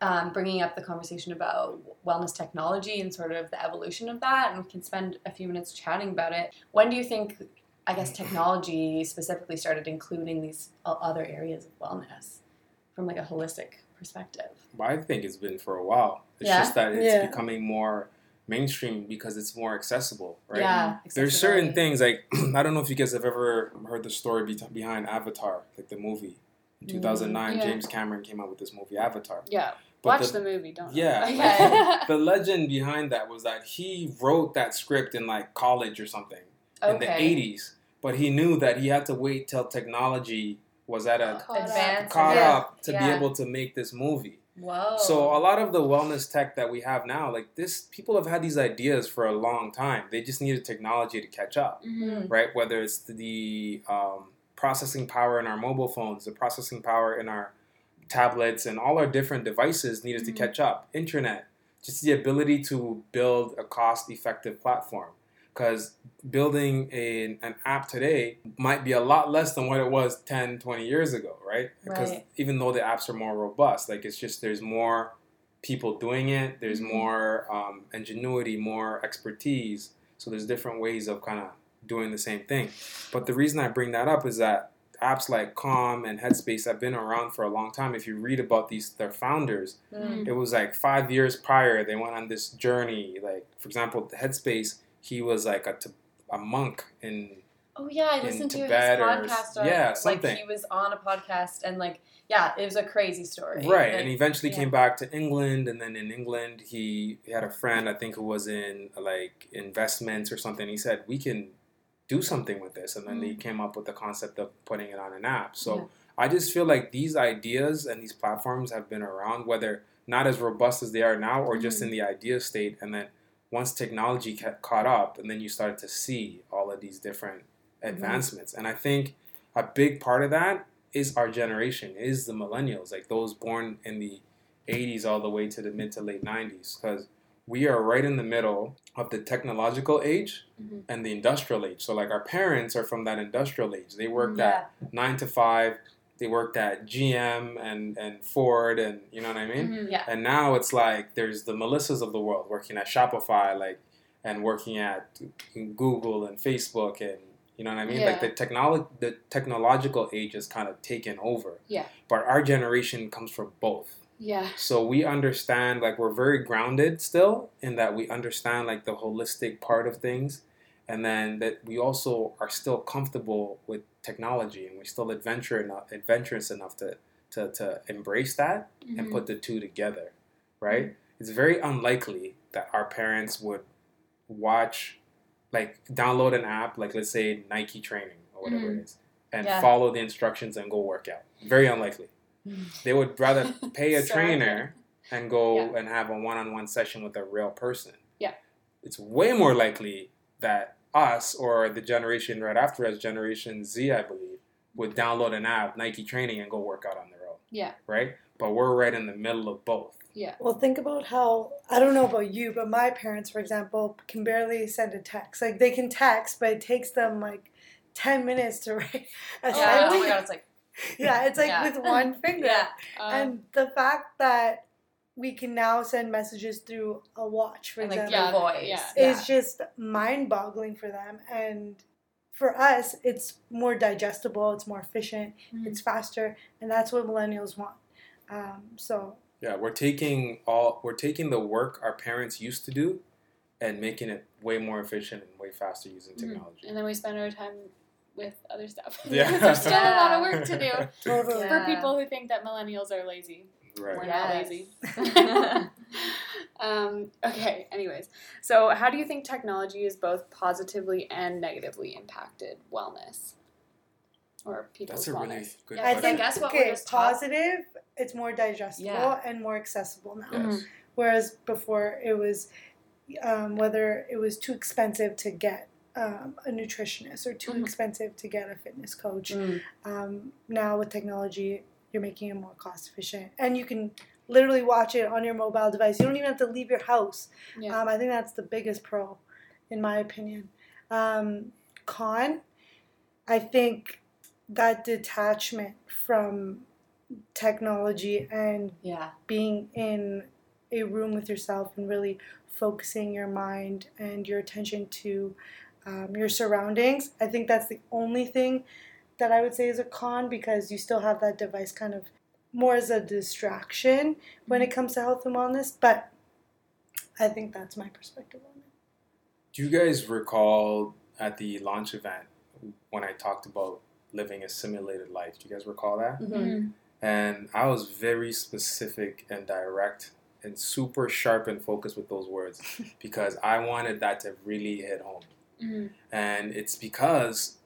um, bringing up the conversation about wellness technology and sort of the evolution of that. And we can spend a few minutes chatting about it. When do you think, I guess, technology specifically started including these other areas of wellness from like a holistic perspective? But I think it's been for a while. It's Yeah? just that it's Yeah. becoming more mainstream because it's more accessible, right? Yeah, There's certain things like (clears throat) I don't know if you guys have ever heard the story be- behind Avatar, like the movie. In mm, 2009, Yeah. James Cameron came out with this movie Avatar. Yeah. But Watch the, movie, don't Yeah. (laughs) Okay. (laughs) the legend behind that was that he wrote that script in like college or something in the 80s, but he knew that he had to wait till technology was at a Caught up. Caught yeah. up to be able to make this movie. Whoa. So a lot of the wellness tech that we have now, like this, people have had these ideas for a long time. They just needed technology to catch up, Mhm. right? Whether it's the um, processing power in our mobile phones, the processing power in our tablets, and all our different devices needed Mhm. to catch up. Internet, just the ability to build a cost-effective platform. Because building a, an app today might be a lot less than what it was 10, 20 years ago, right? Because Right. even though the apps are more robust, like it's just there's more people doing it, there's Mhm. more um, ingenuity, more expertise. So there's different ways of kind of doing the same thing. But the reason I bring that up is that apps like Calm and Headspace have been around for a long time. If you read about these, their founders, Mm. it was like five years prior they went on this journey. Like for example, Headspace, he was like a, t- a monk in Oh yeah, I listened to his or- podcast. On, yeah, like something. he was on a podcast and like yeah, it was a crazy story. Right, Like, and he eventually yeah. came back to England, and then in England, he, he had a friend I think who was in like investments or something. He said we can do something with this, and then they Mm. came up with the concept of putting it on an app. So Yeah. I just feel like these ideas and these platforms have been around, whether not as robust as they are now, or just Mm-hmm. in the idea state, and then once technology ca- caught up, and then you started to see all of these different Mm-hmm. advancements. And I think a big part of that is our generation, is the millennials, like those born in the 80s all the way to the mid to late 90s, because we are right in the middle of the technological age Mhm. and the industrial age. So, like, our parents are from that industrial age. They worked Yeah. at nine to five, they worked at GM and, and Ford, and you know what I mean? Mhm. Yeah. And now it's like there's the Melissas of the world working at Shopify, like, and working at Google and Facebook, and you know what I mean. Yeah. Like the technolo- the technological age has kind of taken over. Yeah. But our generation comes from both, Yeah. so we understand. Like we're very grounded still in that we understand like the holistic part of things, and then that we also are still comfortable with technology, and we're still adventure enough, adventurous enough to to, to embrace that and Mhm. put the two together, right? It's very unlikely that our parents would watch, like, download an app, like, let's say Nike training or whatever it is, and Yeah. follow the instructions and go work out. Very unlikely. (laughs) They would rather pay a (laughs) So trainer and go Yeah. and have a one on one session with a real person. Yeah. It's way more likely that us or the generation right after us, Generation Z, I believe, would download an app, Nike training, and go work out on their own Yeah. right? But we're right in the middle of both. Yeah. Well, think about how I don't know about you, but my parents, for example, can barely send a text. Like they can text, but it takes them like ten minutes to (laughs) write a Yeah. Oh sentence. my god, it's like (laughs) Yeah, it's like Yeah. with one (laughs) finger. yeah. Um, And the fact that we can now send messages through a watch, for And like example, your voice. yeah. Yeah. is just mind-boggling for them. And for us, it's more digestible, it's more efficient, Mhm. it's faster, and that's what millennials want. Um, so Yeah, we're taking all we're taking the work our parents used to do and making it way more efficient and way faster using Mhm. technology. and then we spend our time with other stuff. (laughs) Yeah. There's still a lot of work to do (laughs) totally. Yeah. for people who think that millennials are lazy. We're Right. not Yes. lazy. (laughs) (laughs) um, okay, anyways. So, how do you think technology is both positively and negatively impacted wellness or people's That's a really wellness? good Yeah, I Because I think guess what we're okay, just taught- positive, it's more digestible Yeah. and more accessible now. Yes. Whereas before it was um, whether it was too expensive to get um, a nutritionist or too Mhm. expensive to get a fitness coach. Mm. Um, now with technology, you're making it more cost efficient, and you can literally watch it on your mobile device. You don't even have to leave your house. Yeah. Um, I think that's the biggest pro, in my opinion. Um, con, I think that detachment from technology and Yeah. being in a room with yourself and really focusing your mind and your attention to um, your surroundings. I think that's the only thing that I would say is a con because you still have that device kind of more as a distraction when it comes to health and wellness. But I think that's my perspective on it. Do you guys recall at the launch event when I talked about living a simulated life? Do you guys recall that? Mhm. Mhm. And I was very specific and direct and super sharp and focused with those words (laughs) because I wanted that to really hit home. Mhm. And it's because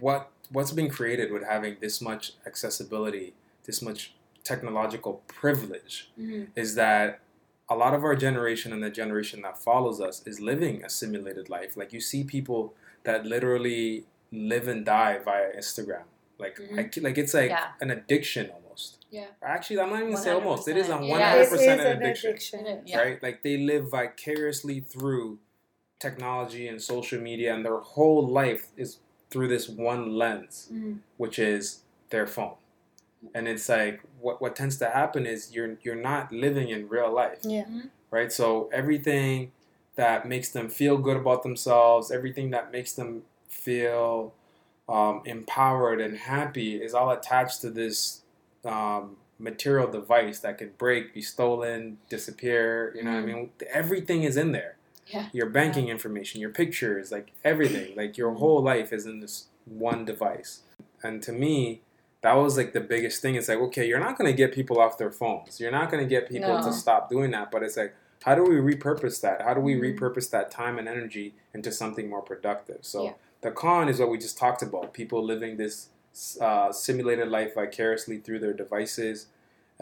what what's been created with having this much accessibility, this much technological privilege Mhm. is that a lot of our generation and the generation that follows us is living a simulated life. Like you see people that literally live and die via Instagram. Like Mhm. I, like it's like Yeah. an addiction almost. Yeah. Actually, I'm not even gonna say almost. It is a 100%. one Yeah. It is percent an an addiction, addiction. Yeah. right? Like they live vicariously through technology and social media, and their whole life is through this one lens Mhm. which is their phone. And it's like what what tends to happen is you're you're not living in real life, Yeah. right? So everything that makes them feel good about themselves, everything that makes them feel um, empowered and happy is all attached to this um, material device that could break, be stolen, disappear. You know what I mean? Everything is in there. Yeah. Your banking information, your pictures, like everything, like your whole life is in this one device. And to me, that was like the biggest thing. It's like, okay, you're not going to get people off their phones. You're not going to get people No. to stop doing that. But it's like, how do we repurpose that? How do we Mhm. repurpose that time and energy into something more productive? So Yeah. The con is what we just talked about: people living this uh, simulated life vicariously through their devices,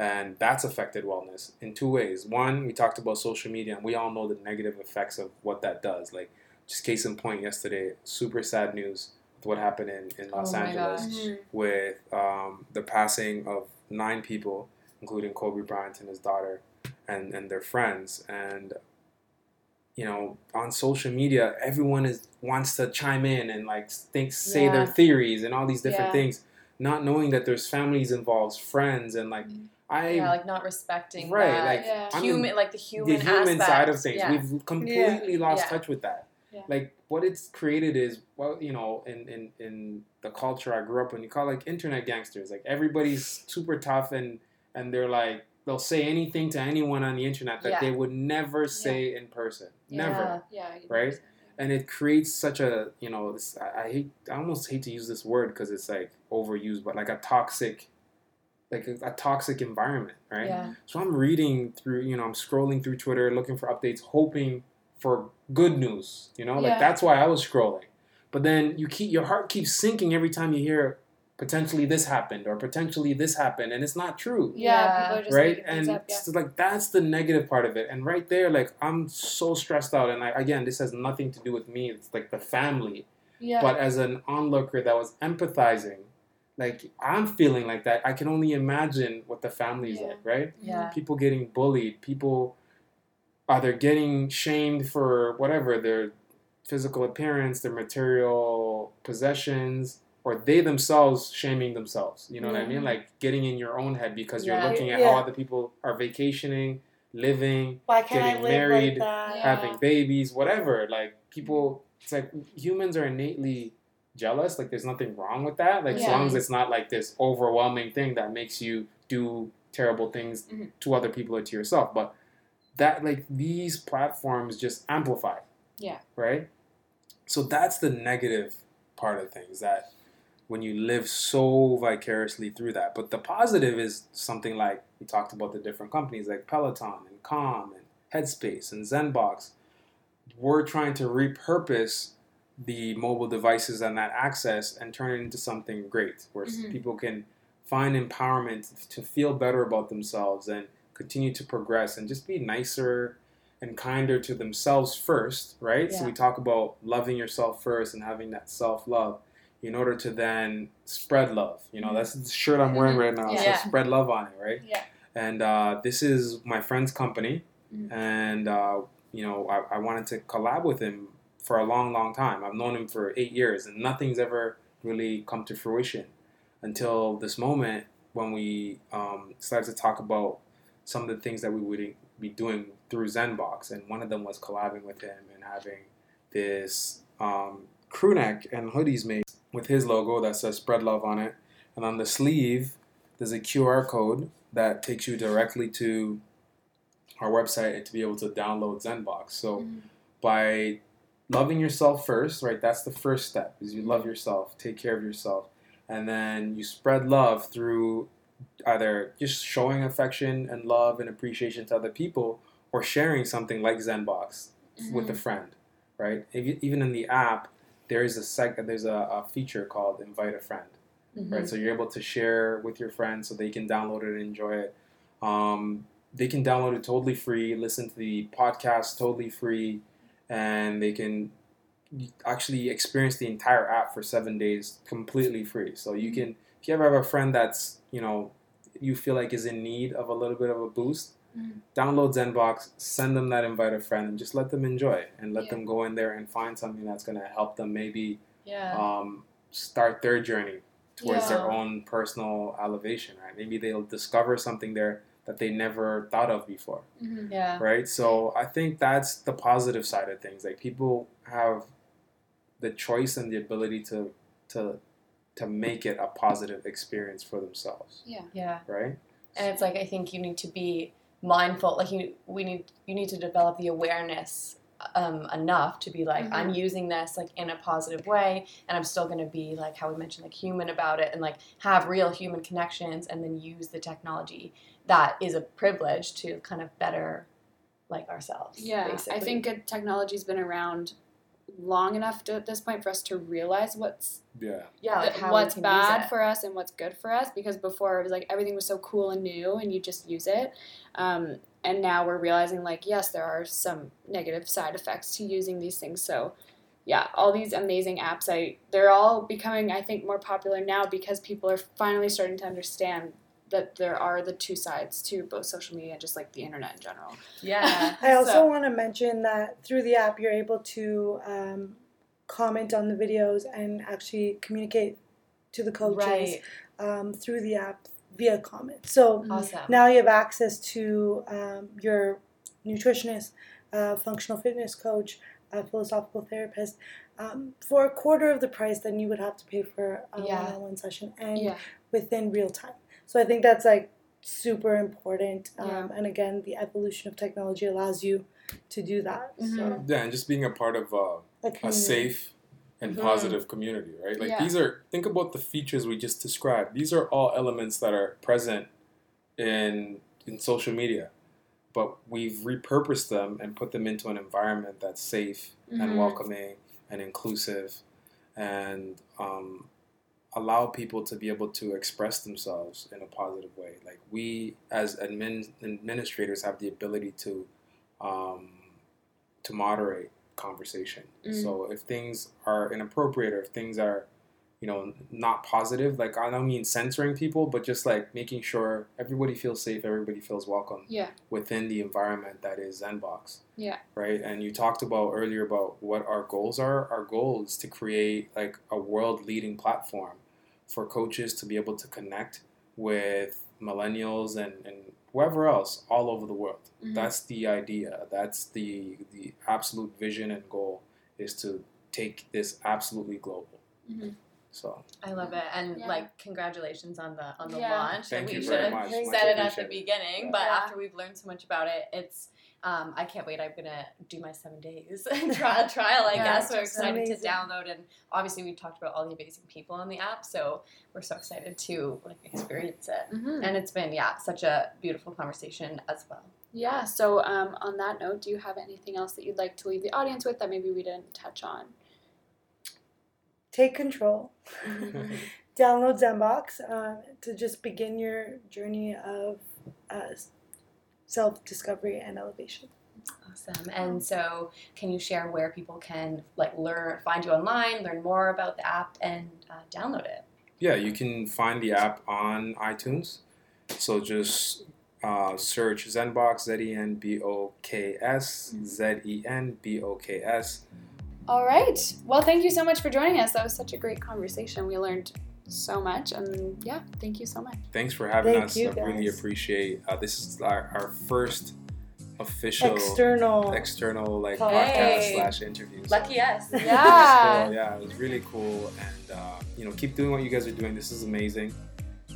and that's affected wellness in two ways. One, we talked about social media, and we all know the negative effects of what that does. Like, just case in point, yesterday, super sad news with what happened in, in Los Oh Angeles. Mhm. with um, the passing of nine people, including Kobe Bryant and his daughter, and and their friends. And you know, on social media, everyone is wants to chime in and like think, say their theories and all these different Yeah. things, not knowing that there's families involved, friends, and like I yeah, like not respecting right, that like Yeah. I'm human, like the human, the human aspect. side of things. Yeah. We've completely lost Yeah. touch with that. Yeah. Like what it's created is well, you know, in, in in the culture I grew up in, you call like internet gangsters. Like everybody's super tough and and they're like they'll say anything to anyone on the internet that Yeah. they would never say in person. Never. Yeah. Right? And it creates such a you know this, I, I hate I almost hate to use this word because it's like overused, but like a toxic like a, a toxic environment, right? Yeah. So I'm reading through, you know, I'm scrolling through Twitter looking for updates, hoping for good news. You know, like Yeah. that's why I was scrolling. But then you keep your heart keeps sinking every time you hear potentially this happened or potentially this happened, and it's not true, Yeah, Yeah. people are just right? And up. Yeah. so like that's the negative part of it. And right there, like I'm so stressed out. And I, again, this has nothing to do with me. It's like the family. Yeah. But as an onlooker that was empathizing, like I'm feeling like that. I can only imagine what the family's Yeah. like, right? Yeah. people getting bullied, people either getting shamed for whatever their physical appearance, their material possessions, or they themselves shaming themselves. You know what I mean? Like getting in your own head because you're looking at Yeah. how other people are vacationing, living, Why can't I Getting married, like that? Yeah. having babies, whatever. Like mm. people, it's like humans are innately jealous. Like there's nothing wrong with that. Like as long as it's not like this overwhelming thing that makes you do terrible things Mhm. to other people or to yourself. But that like these platforms just amplify. Yeah. Right. So that's the negative part of things that when you live so vicariously through that. But the positive is something like we talked about the different companies like Peloton and Calm and Headspace and Zenbox. We're trying to repurpose the mobile devices and that access and turn it into something great where Mhm. people can find empowerment to feel better about themselves and continue to progress and just be nicer and kinder to themselves first, right? So we talk about loving yourself first and having that self love in order to then spread love. You know, that's the shirt I'm wearing Mhm. right now. Yeah. So spread love on it, right? Yeah. And uh, this is my friend's company, Mhm. and uh, you know, I, I wanted to collab with him for a long, long time. I've known him for eight years, and nothing's ever really come to fruition until this moment when we um, started to talk about some of the things that we would be doing through Zenbox, and one of them was collabing with him and having this um, crew neck and hoodies made with his logo that says "Spread Love" on it, and on the sleeve there's a QR code that takes you directly to our website to be able to download Zenbox. So Mhm. by loving yourself first, right? That's the first step. Is you love yourself, take care of yourself, and then you spread love through either just showing affection and love and appreciation to other people, or sharing something like Zenbox with a friend, right? If- Even in the app, there is a sec- there's a, a feature called Invite a Friend Mhm. right? So you're able to share with your friends so they can download it and enjoy it. Um, they can download it totally free, listen to the podcast totally free, and they can actually experience the entire app for seven days completely free. So you can, if you ever have a friend that's, you know, you feel like is in need of a little bit of a boost, Mhm. download Zenbox, send them that invite a friend, and just let them enjoy and let Yeah. them go in there and find something that's going to help them maybe Yeah. um, start their journey towards Yeah. their own personal elevation, right? Maybe they'll discover something there that they never thought of before, Mhm. yeah. right? So I think that's the positive side of things. Like people have the choice and the ability to to to make it a positive experience for themselves, Yeah. Yeah. right? and it's like I think you need to be mindful. Like you, we need you need to develop the awareness um, enough to be like, I'm using this like in a positive way, and I'm still going to be like how we mentioned, like human about it, and like have real human connections, and then use the technology that is a privilege to kind of better like ourselves. Yeah, basically. I think technology's been around long enough to, at this point for us to realize what's Yeah. Yeah, like how what's bad for us and what's good for us because before it was like everything was so cool and new and you just use it um, and now we're realizing like yes there are some negative side effects to using these things so yeah all these amazing apps i they're all becoming i think more popular now because people are finally starting to understand that there are the two sides to both social media and just like the internet in general Yeah. (laughs) I also So- want to mention that through the app, you're able to um, comment on the videos and actually communicate to the coaches Right. um, through the app via comment. So Awesome. now you have access to um, your nutritionist, uh, functional fitness coach, a philosophical therapist um, for a quarter of the price than you would have to pay for a Yeah. one-on-one session and yeah within real time. So I think that's like super important. Um, Yeah. And again, the evolution of technology allows you to do that. So Mhm. Yeah, and just being a part of uh, a a safe and Mhm. positive community, right? Like Yeah. these are think about the features we just described. These are all elements that are present in in social media. But we've repurposed them and put them into an environment that's safe Mhm. and welcoming and inclusive and um, allow people to be able to express themselves in a positive way. Like we as admin, administrators have the ability to um, to moderate conversation. Mm. So if things are inappropriate or if things are you know not positive, like I don't mean censoring people, but just like making sure everybody feels safe, everybody feels welcome yeah within the environment that is ZenBox. Yeah. Right. And you talked about earlier about what our goals are. Our goal is to create like a world leading platform for coaches to be able to connect with millennials and, and whoever else all over the world. Mhm. That's the idea. That's the the absolute vision and goal is to take this absolutely global. Mhm. So I love it, and Yeah. like congratulations on the on the Yeah. launch. thank we you should very have much. Thank Much said it at the appreciated. beginning, but Yeah. after we've learned so much about it, it's um, I can't wait. I'm gonna do my seven days (laughs) trial trial. I Yeah, guess we're that's excited to download, and obviously we've talked about all the amazing people on the app, so we're so excited to like experience it. Mhm. And it's been yeah such a beautiful conversation as well. Yeah. So, um, on that note, do you have anything else that you'd like to leave the audience with that maybe we didn't touch on? Take control. Mm-hmm. (laughs) Download Zenbox uh, to just begin your journey of uh, self discovery and elevation. Awesome. And so, can you share where people can like learn, find you online, learn more about the app, and uh, download it? Yeah, you can find the app on iTunes. So just uh, search Zenbox, Z E N B O K S, Z E N B O K S. All right. Well, thank you so much for joining us. That was such a great conversation. We learned so much, and yeah, thank you so much. Thanks for having Thank us. you, I really appreciate. Uh, this is our, our first official External. external like Hey. podcast slash interview. So Lucky us. it Yeah. cool. yeah, it was really cool, and uh, you know, keep doing what you guys are doing. This is amazing,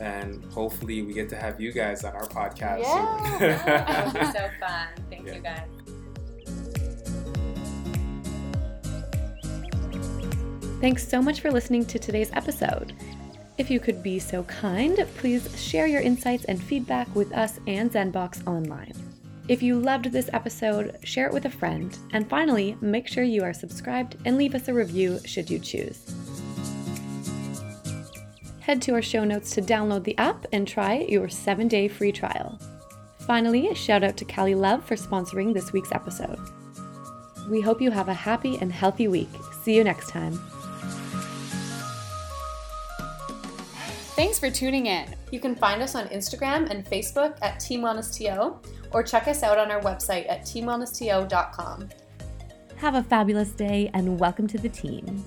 and hopefully, we get to have you guys on our podcast. Yeah. It'll (laughs) be so fun. Thank (laughs) Yeah. you guys. Thanks so much for listening to today's episode. If you could be so kind, please share your insights and feedback with us and Zenbox online. If you loved this episode, share it with a friend. And finally, make sure you are subscribed and leave us a review should you choose. Head to our show notes to download the app and try your seven day free trial. Finally, shout out to Calii Love for sponsoring this week's episode. We hope you have a happy and healthy week. See you next time. Thanks for tuning in. You can find us on Instagram and Facebook at Team Wellness TO or check us out on our website at teamwellnessto.com. Have a fabulous day and welcome to the team.